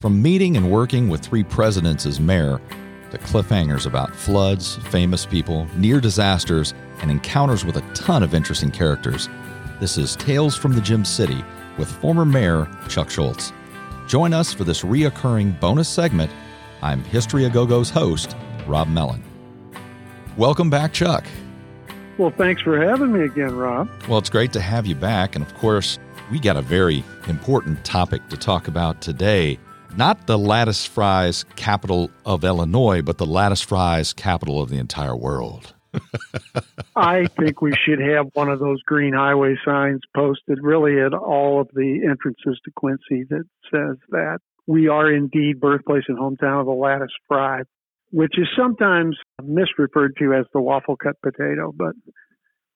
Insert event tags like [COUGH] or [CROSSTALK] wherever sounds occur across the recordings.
From meeting and working with three presidents as mayor, to cliffhangers about floods, famous people, near disasters, and encounters with a ton of interesting characters. This is Tales from the Gem City with former Mayor Chuck Schultz. Join us for this reoccurring bonus segment. I'm History of Go Go's host, Rob Mellon. Welcome back, Chuck. Well, thanks for having me again, Rob. Well, it's great to have you back. And of course, we got a very important topic to talk about today. Not the lattice fries capital of Illinois, but the lattice fries capital of the entire world. [LAUGHS] I think we should have one of those green highway signs posted really at all of the entrances to Quincy that says that we are indeed birthplace and hometown of the lattice fry, which is sometimes misreferred to as the waffle cut potato, but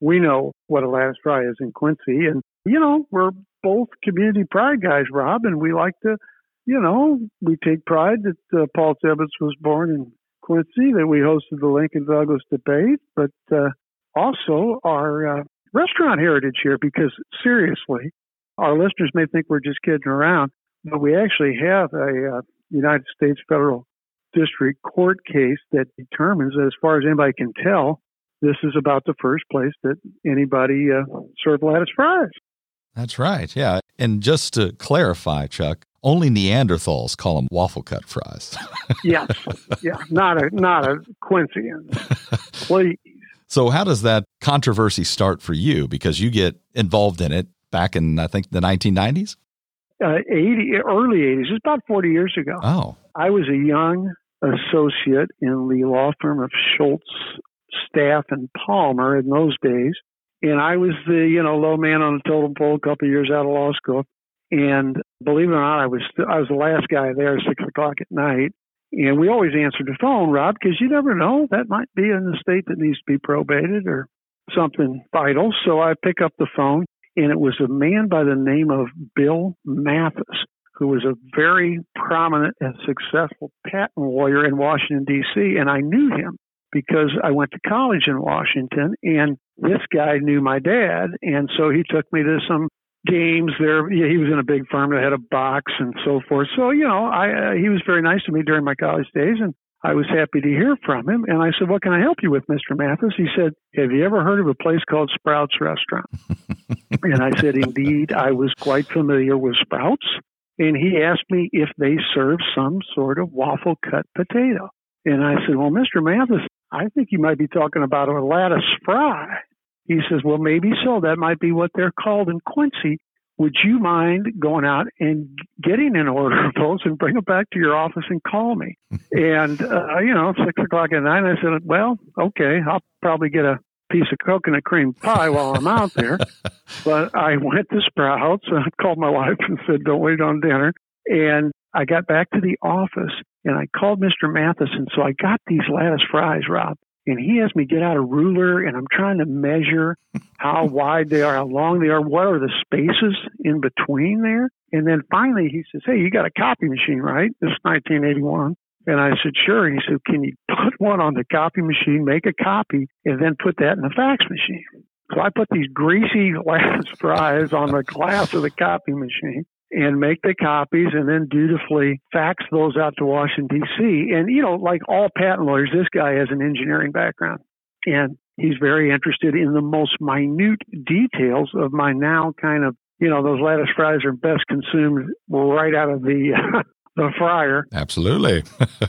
we know what a lattice fry is in Quincy. And, you know, we're both community pride guys, Rob, and we like to you know, we take pride that uh, Paul Tibbets was born in Quincy, that we hosted the Lincoln Douglas debate, but uh, also our uh, restaurant heritage here, because seriously, our listeners may think we're just kidding around, but we actually have a uh, United States federal district court case that determines that, as far as anybody can tell, this is about the first place that anybody uh, served lattice fries. That's right. Yeah. And just to clarify, Chuck, only Neanderthals call them waffle cut fries. [LAUGHS] yes, yeah, not a not a coincidence. Please. So, how does that controversy start for you? Because you get involved in it back in, I think, the 1990s. Uh, 80, early 80s. It's about 40 years ago. Oh, I was a young associate in the law firm of Schultz, Staff, and Palmer in those days, and I was the you know low man on the totem pole. A couple of years out of law school, and believe it or not, I was I was the last guy there, six o'clock at night. And we always answered the phone, Rob, because you never know. That might be in the state that needs to be probated or something vital. So I pick up the phone, and it was a man by the name of Bill Mathis, who was a very prominent and successful patent lawyer in Washington, D.C. And I knew him because I went to college in Washington, and this guy knew my dad. And so he took me to some games there. Yeah, he was in a big firm that had a box and so forth. So you know, I uh, he was very nice to me during my college days, and I was happy to hear from him. And I said, "What can I help you with, Mr. Mathis?" He said, "Have you ever heard of a place called Sprouts Restaurant?" [LAUGHS] and I said, "Indeed, I was quite familiar with Sprouts." And he asked me if they serve some sort of waffle cut potato. And I said, Well, Mr. Mathis, I think you might be talking about a lattice fry. He says, Well, maybe so. That might be what they're called in Quincy. Would you mind going out and getting an order of those and bring them back to your office and call me? and, uh, you know, six o'clock at night, I said, Well, okay, I'll probably get a piece of coconut cream pie while I'm out there. [LAUGHS] but I went to Sprouts and I called my wife and said, Don't wait on dinner. And I got back to the office and I called Mr. Matheson. So I got these lattice fries, Rob and he has me get out a ruler and I'm trying to measure [LAUGHS] how wide they are, how long they are, what are the spaces in between there. And then finally he says, Hey, you got a copy machine, right? This is 1981. And I said, Sure. And he said, Can you put one on the copy machine, make a copy, and then put that in the fax machine? So I put these greasy [LAUGHS] glass fries on the glass of the copy machine and make the copies and then dutifully fax those out to Washington, D.C. And, you know, like all patent lawyers, this guy has an engineering background and he's very interested in the most minute details of my now kind of, you know, those lattice fries are best consumed right out of the, [LAUGHS] the fryer. Absolutely.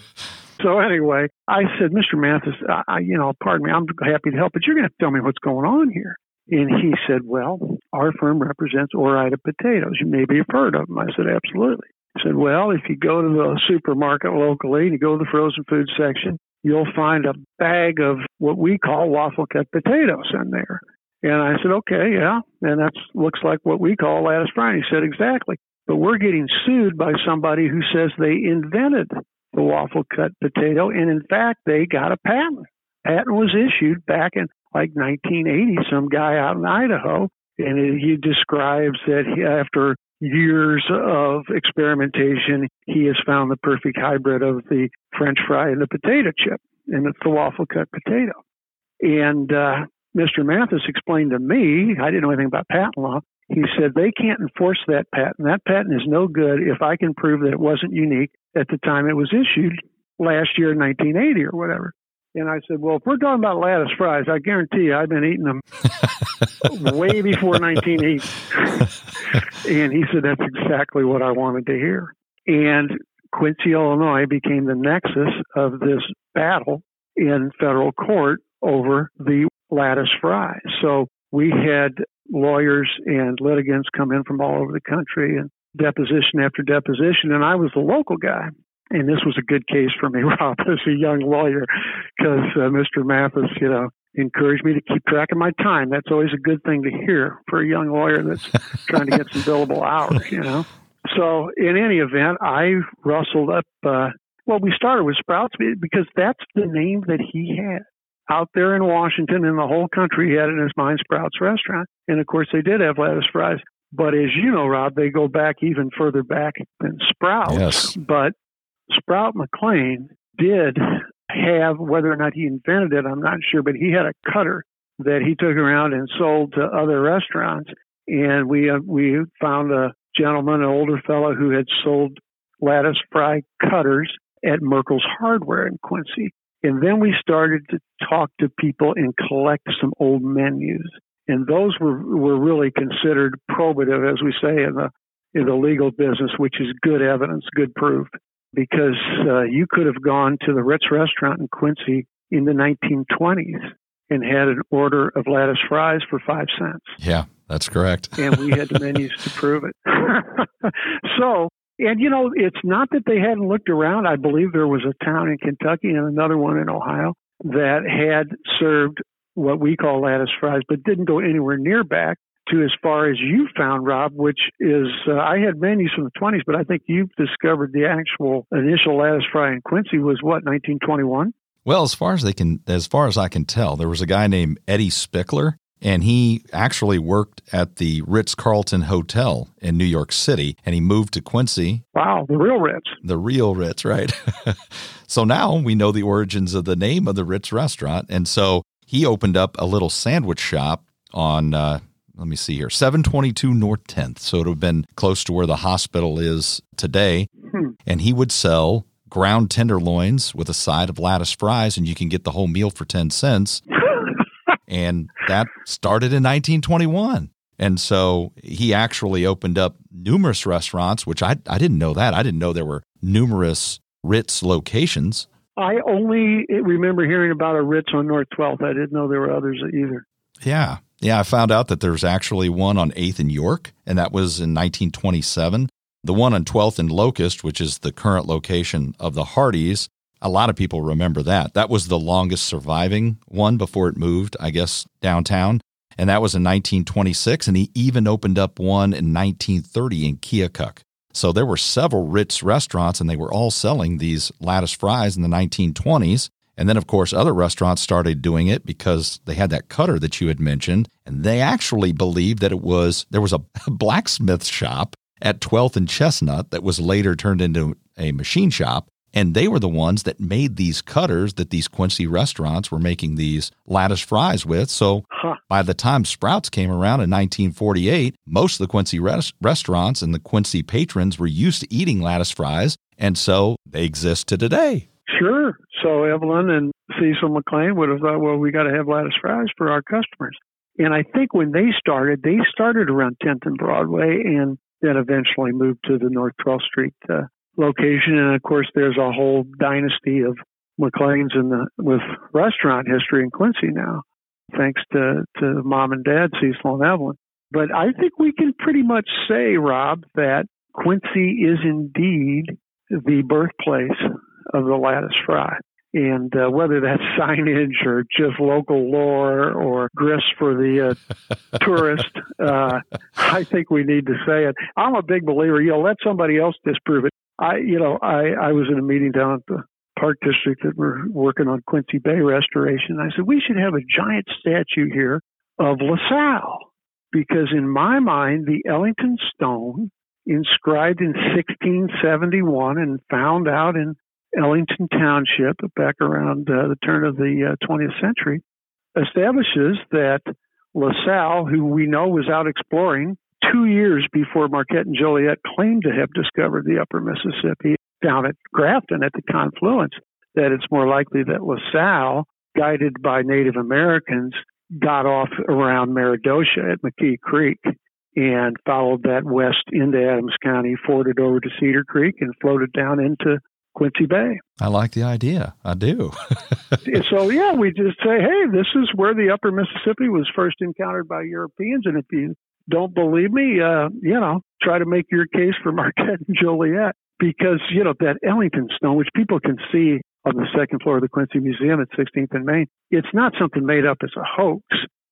[LAUGHS] so anyway, I said, Mr. Mathis, I, you know, pardon me, I'm happy to help, but you're going to tell me what's going on here. And he said, Well, our firm represents Ore-Ida potatoes. You maybe have heard of them. I said, Absolutely. He said, Well, if you go to the supermarket locally and you go to the frozen food section, you'll find a bag of what we call waffle cut potatoes in there. And I said, Okay, yeah. And that looks like what we call lattice fry. he said, Exactly. But we're getting sued by somebody who says they invented the waffle cut potato. And in fact, they got a patent. Patent was issued back in like 1980, some guy out in Idaho, and he describes that after years of experimentation, he has found the perfect hybrid of the French fry and the potato chip, and it's the waffle cut potato. And uh, Mr. Mathis explained to me, I didn't know anything about patent law, He said they can't enforce that patent. That patent is no good if I can prove that it wasn't unique at the time it was issued last year in 1980 or whatever. And I said, well, if we're talking about lattice fries, I guarantee you I've been eating them [LAUGHS] way before 1980. [LAUGHS] and he said, that's exactly what I wanted to hear. And Quincy, Illinois became the nexus of this battle in federal court over the lattice fries. So we had lawyers and litigants come in from all over the country and deposition after deposition, and I was the local guy and this was a good case for me, [LAUGHS] Rob, as a young lawyer, because uh, Mr. Mathis, you know, encouraged me to keep track of my time. That's always a good thing to hear for a young lawyer that's [LAUGHS] trying to get some billable hours, you know. So, in any event, I rustled up. Uh, well, we started with Sprouts because that's the name that he had out there in Washington and the whole country. He had it in his mind Sprouts restaurant, and of course, they did have lattice fries. But as you know, Rob, they go back even further back than Sprouts. Yes. But Sprout McLean did have, whether or not he invented it, I'm not sure, but he had a cutter that he took around and sold to other restaurants. And we uh, we found a gentleman, an older fellow, who had sold lattice fry cutters at Merkel's Hardware in Quincy. And then we started to talk to people and collect some old menus. And those were, were really considered probative, as we say in the in the legal business, which is good evidence, good proof because uh, you could have gone to the Ritz restaurant in Quincy in the 1920s and had an order of lattice fries for five cents. Yeah, that's correct. and we had the menus to prove it. [LAUGHS] so, and you know, it's not that they hadn't looked around. I believe there was a town in Kentucky and another one in Ohio that had served what we call lattice fries, but didn't go anywhere near back to as far as you found, Rob, which is uh, I had menus from the 20s, but I think you've discovered the actual initial lattice fry in Quincy was what 1921. Well, as far as they can, as far as I can tell, there was a guy named Eddie Spickler, and he actually worked at the Ritz Carlton Hotel in New York City, and he moved to Quincy. Wow, the real Ritz. The real Ritz, right? [LAUGHS] so now we know the origins of the name of the Ritz restaurant, and so he opened up a little sandwich shop on uh, let me see here 722 North 10th. So it would have been close to where the hospital is today. Hmm. And he would sell ground tenderloins with a side of lattice fries, and you can get the whole meal for 10 cents. [LAUGHS] and that started in 1921. And so he actually opened up numerous restaurants, which I, I didn't know that. I didn't know there were numerous Ritz locations. I only remember hearing about a Ritz on North 12th. I didn't know there were others either. Yeah. Yeah, I found out that there's actually one on 8th and York, and that was in 1927. The one on 12th and Locust, which is the current location of the Hardee's, a lot of people remember that. That was the longest surviving one before it moved, I guess, downtown. And that was in 1926. And he even opened up one in 1930 in Keokuk. So there were several Ritz restaurants, and they were all selling these lattice fries in the 1920s. And then, of course, other restaurants started doing it because they had that cutter that you had mentioned. And they actually believed that it was there was a [LAUGHS] blacksmith shop at 12th and Chestnut that was later turned into a machine shop. And they were the ones that made these cutters that these Quincy restaurants were making these lattice fries with. So huh. by the time Sprouts came around in 1948, most of the Quincy res- restaurants and the Quincy patrons were used to eating lattice fries. And so they exist to today. Sure. So Evelyn and Cecil McLean would have thought, well, we got to have lattice fries for our customers. And I think when they started, they started around 10th and Broadway and then eventually moved to the North 12th Street uh, location. And of course, there's a whole dynasty of McLean's in the, with restaurant history in Quincy now, thanks to, to mom and dad, Cecil and Evelyn. But I think we can pretty much say, Rob, that Quincy is indeed the birthplace of the lattice fry. And uh, whether that's [LAUGHS] signage or just local lore or grist for the uh, [LAUGHS] tourist, uh, I think we need to say it. I'm a big believer. You know, let somebody else disprove it. I, you know, I, I was in a meeting down at the Park District that we're working on Quincy Bay restoration. I said we should have a giant statue here of LaSalle because in my mind, the Ellington Stone inscribed in 1671 and found out in Ellington Township back around uh, the turn of the uh, 20th century establishes that LaSalle, who we know was out exploring two years before Marquette and Joliet claimed to have discovered the upper Mississippi down at Grafton at the confluence, that it's more likely that LaSalle, guided by Native Americans, got off around Meredosia at McKee Creek and followed that west into Adams County, forded over to Cedar Creek, and floated down into Quincy Bay. I like the idea. I do. [LAUGHS] so, yeah, we just say, hey, this is where the upper Mississippi was first encountered by Europeans. And if you don't believe me, uh, you know, try to make your case for [LAUGHS] Marquette and Joliet because, you know, that Ellington stone, which people can see on the second floor of the Quincy Museum at 16th and Main, it's not something made up as a hoax.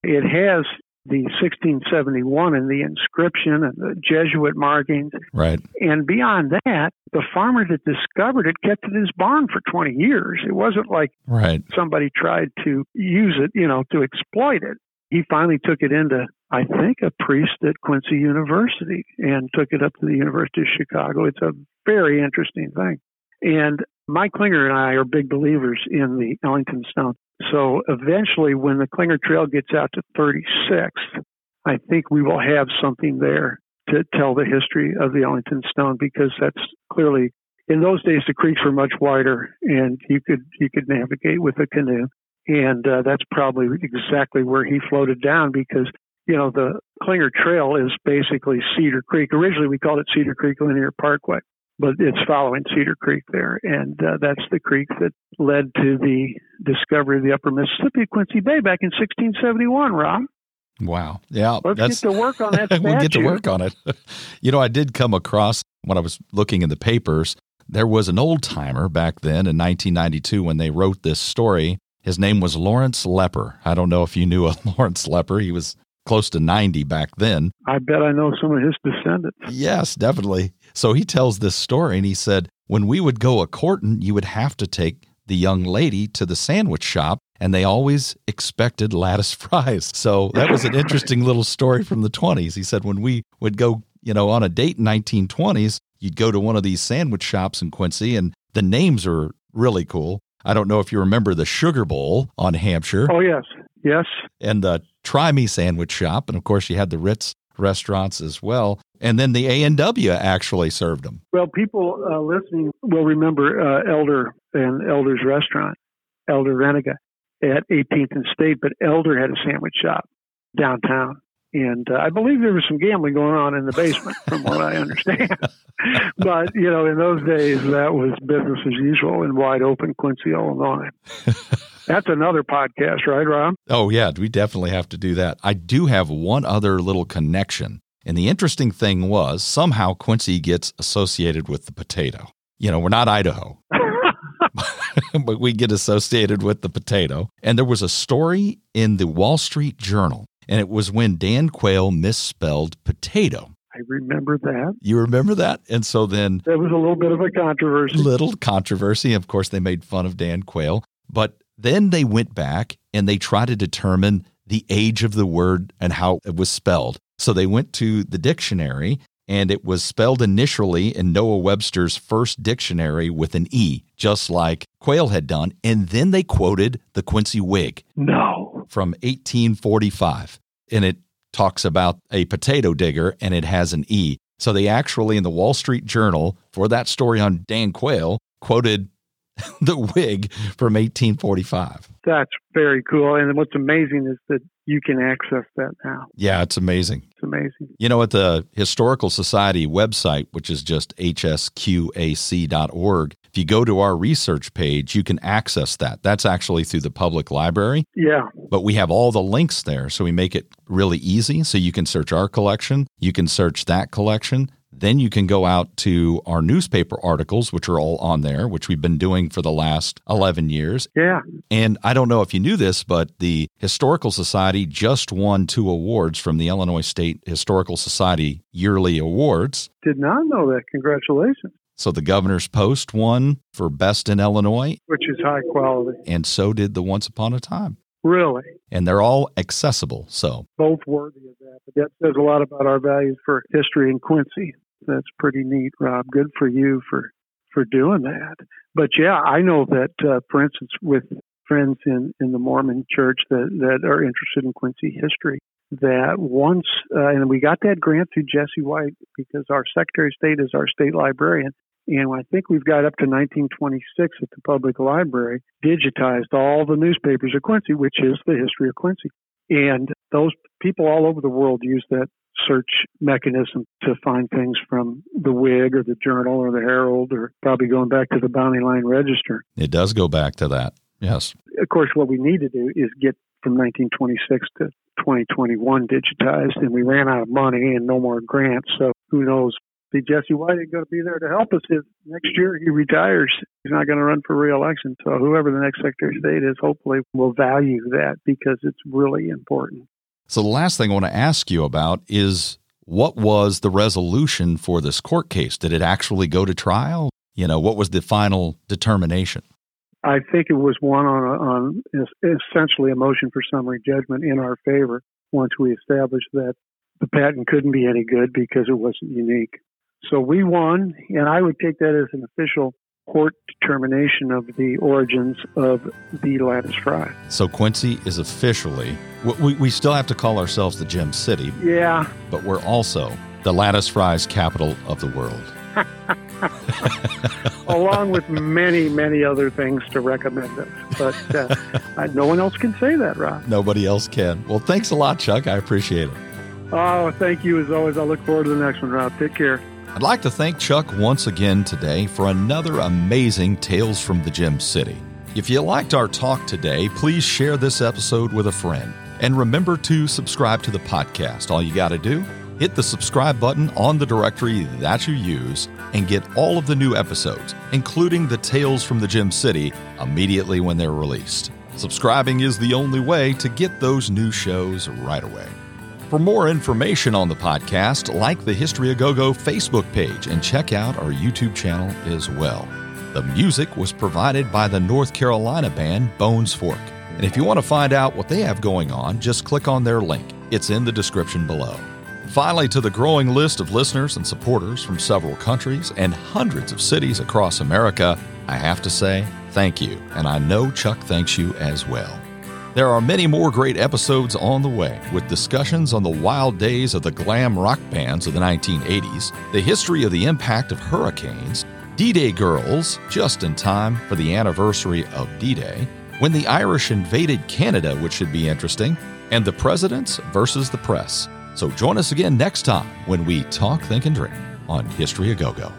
It has the 1671 and the inscription and the Jesuit markings. Right. And beyond that, the farmer that discovered it kept it in his barn for 20 years. It wasn't like right. somebody tried to use it, you know, to exploit it. He finally took it into, I think, a priest at Quincy University and took it up to the University of Chicago. It's a very interesting thing. And Mike Klingner and I are big believers in the Ellington Stone. So eventually, when the Klingner Trail gets out to 36th, I think we will have something there to tell the history of the Ellington Stone because that's clearly in those days the creeks were much wider and you could you could navigate with a canoe and uh, that's probably exactly where he floated down because you know the Klingner Trail is basically Cedar Creek. Originally we called it Cedar Creek Linear Parkway, but it's following Cedar Creek there, and uh, that's the creek that led to the discovery of the Upper Mississippi Quincy Bay back in 1671. Rob. Wow. Yeah. Let's that's, get to work on that. [LAUGHS] we'll get to work on it. [LAUGHS] you know, I did come across when I was looking in the papers. There was an old timer back then in 1992 when they wrote this story. His name was Lawrence Lepper. I don't know if you knew a [LAUGHS] Lawrence Lepper. He was close to 90 back then. I bet I know some of his descendants. Yes, definitely. So he tells this story and he said, when we would go a courting, you would have to take the young lady to the sandwich shop and they always expected lattice [LAUGHS] fries. So that was an interesting little story from the 20s. He said when we would go, you know, on a date in 1920s, you'd go to one of these sandwich shops in Quincy and the names are really cool. I don't know if you remember the Sugar Bowl on Hampshire. Oh yes. Yes. And the Try Me sandwich shop and of course you had the Ritz restaurants as well. And then the A and W actually served them. Well, people uh, listening will remember uh, Elder and Elder's restaurant, Elder Renega at 18th and State, but Elder had a sandwich shop downtown. And uh, I believe there was some gambling going on in the basement, from what I understand. [LAUGHS] but, you know, in those days, that was business as usual in wide open Quincy, Illinois. [LAUGHS] That's another podcast, right, Rob? Oh, yeah, we definitely have to do that. I do have one other little connection. And the interesting thing was somehow Quincy gets associated with the potato. You know, we're not Idaho. [LAUGHS] but we get associated with the potato. And there was a story in the Wall Street Journal, and it was when Dan Quayle misspelled potato. I remember that. You remember that? And so then there was a little bit of a controversy. Little controversy. Of course, they made fun of Dan Quayle. But then they went back and they tried to determine the age of the word and how it was spelled. So they went to the dictionary and it was spelled initially in Noah Webster's first dictionary with an E, just like Quayle had done. And then they quoted the Quincy Whig. No. From 1845. And it talks about a potato digger and it has an E. So they actually, in the Wall Street Journal, for that story on Dan Quayle, quoted [LAUGHS] the Whig from 1845. That's very cool. And what's amazing is that you can access that now. Yeah, it's amazing. It's amazing. You know, at the Historical Society website, which is just hsqac.org, if you go to our research page, you can access that. That's actually through the public library. Yeah. But we have all the links there, so we make it really easy. So you can search our collection, you can search that collection. Then you can go out to our newspaper articles, which are all on there, which we've been doing for the last 11 years. Yeah. And I don't know if you knew this, but the Historical Society just won two awards from the Illinois State Historical Society yearly awards. Did not know that. Congratulations. So the Governor's Post won for Best in Illinois, which is high quality. And so did the Once Upon a Time. Really? And they're all accessible. So both worthy of that. But that says a lot about our values for history in Quincy that's pretty neat, Rob. Good for you for for doing that. But yeah, I know that, uh, for instance, with friends in in the Mormon Church that that are interested in Quincy history, that once, uh, and we got that grant through Jesse White because our Secretary of State is our state librarian. And I think we've got up to 1926 at the public library, digitized all the newspapers of Quincy, which is the history of Quincy. And those people all over the world use that search mechanism to find things from the Whig or the Journal or the Herald or probably going back to the Bounty Land Register. It does go back to that. Yes. Of course, what we need to do is get from 1926 to 2021 digitized, and we ran out of money and no more grants. So who knows? See, Jesse White ain't going to be there to help us if next year he retires. He's not going to run for reelection. So whoever the next Secretary of State is, hopefully will value that because it's really important. So the last thing I want to ask you about is what was the resolution for this court case? Did it actually go to trial? You know, what was the final determination? I think it was one on, on essentially a motion for summary judgment in our favor once we established that the patent couldn't be any good because it wasn't unique. So we won, and I would take that as an official court determination of the origins of the lattice fry. So Quincy is officially, we, we still have to call ourselves the Gem City. Yeah. But we're also the lattice fries capital of the world. [LAUGHS] Along with many, many other things to recommend it. But uh, no one else can say that, Rob. Nobody else can. Well, thanks a lot, Chuck. I appreciate it. Oh, thank you as always. I look forward to the next one, Rob. Take care. I'd like to thank Chuck once again today for another amazing Tales from the Gem City. If you liked our talk today, please share this episode with a friend. And remember to subscribe to the podcast. All you got to do, hit the subscribe button on the directory that you use and get all of the new episodes, including the Tales from the Gem City, immediately when they're released. Subscribing is the only way to get those new shows right away. For more information on the podcast, like the History of Go Go Facebook page and check out our YouTube channel as well. The music was provided by the North Carolina band Bones Fork. And if you want to find out what they have going on, just click on their link. It's in the description below. Finally, to the growing list of listeners and supporters from several countries and hundreds of cities across America, I have to say thank you, and I know Chuck thanks you as well. There are many more great episodes on the way, with discussions on the wild days of the glam rock bands of the 1980s, the history of the impact of hurricanes, D Day Girls, just in time for the anniversary of D Day, when the Irish invaded Canada, which should be interesting, and the presidents versus the press. So join us again next time when we talk, think, and drink on History of Go Go.